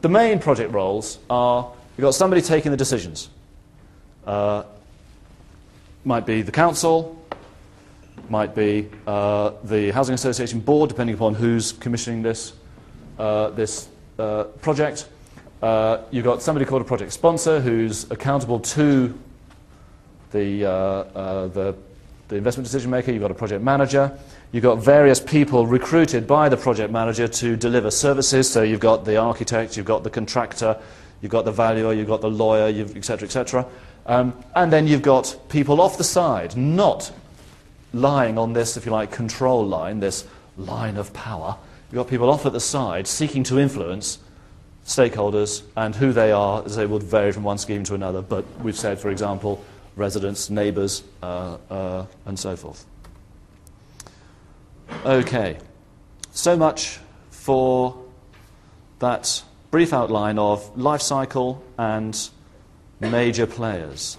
the main project roles are you've got somebody taking the decisions. Uh, might be the council, might be uh, the housing association board, depending upon who's commissioning this uh, this uh, project. Uh, you've got somebody called a project sponsor who's accountable to the, uh, the, the investment decision maker. You've got a project manager. You've got various people recruited by the project manager to deliver services. So you've got the architect, you've got the contractor, you've got the valuer, you've got the lawyer, you've, et cetera, et cetera. Um, and then you've got people off the side, not lying on this, if you like, control line, this line of power. You've got people off at the side seeking to influence stakeholders and who they are, as they would vary from one scheme to another. But we've said, for example, residents, neighbours, uh, uh, and so forth. Okay, so much for that brief outline of life cycle and major players.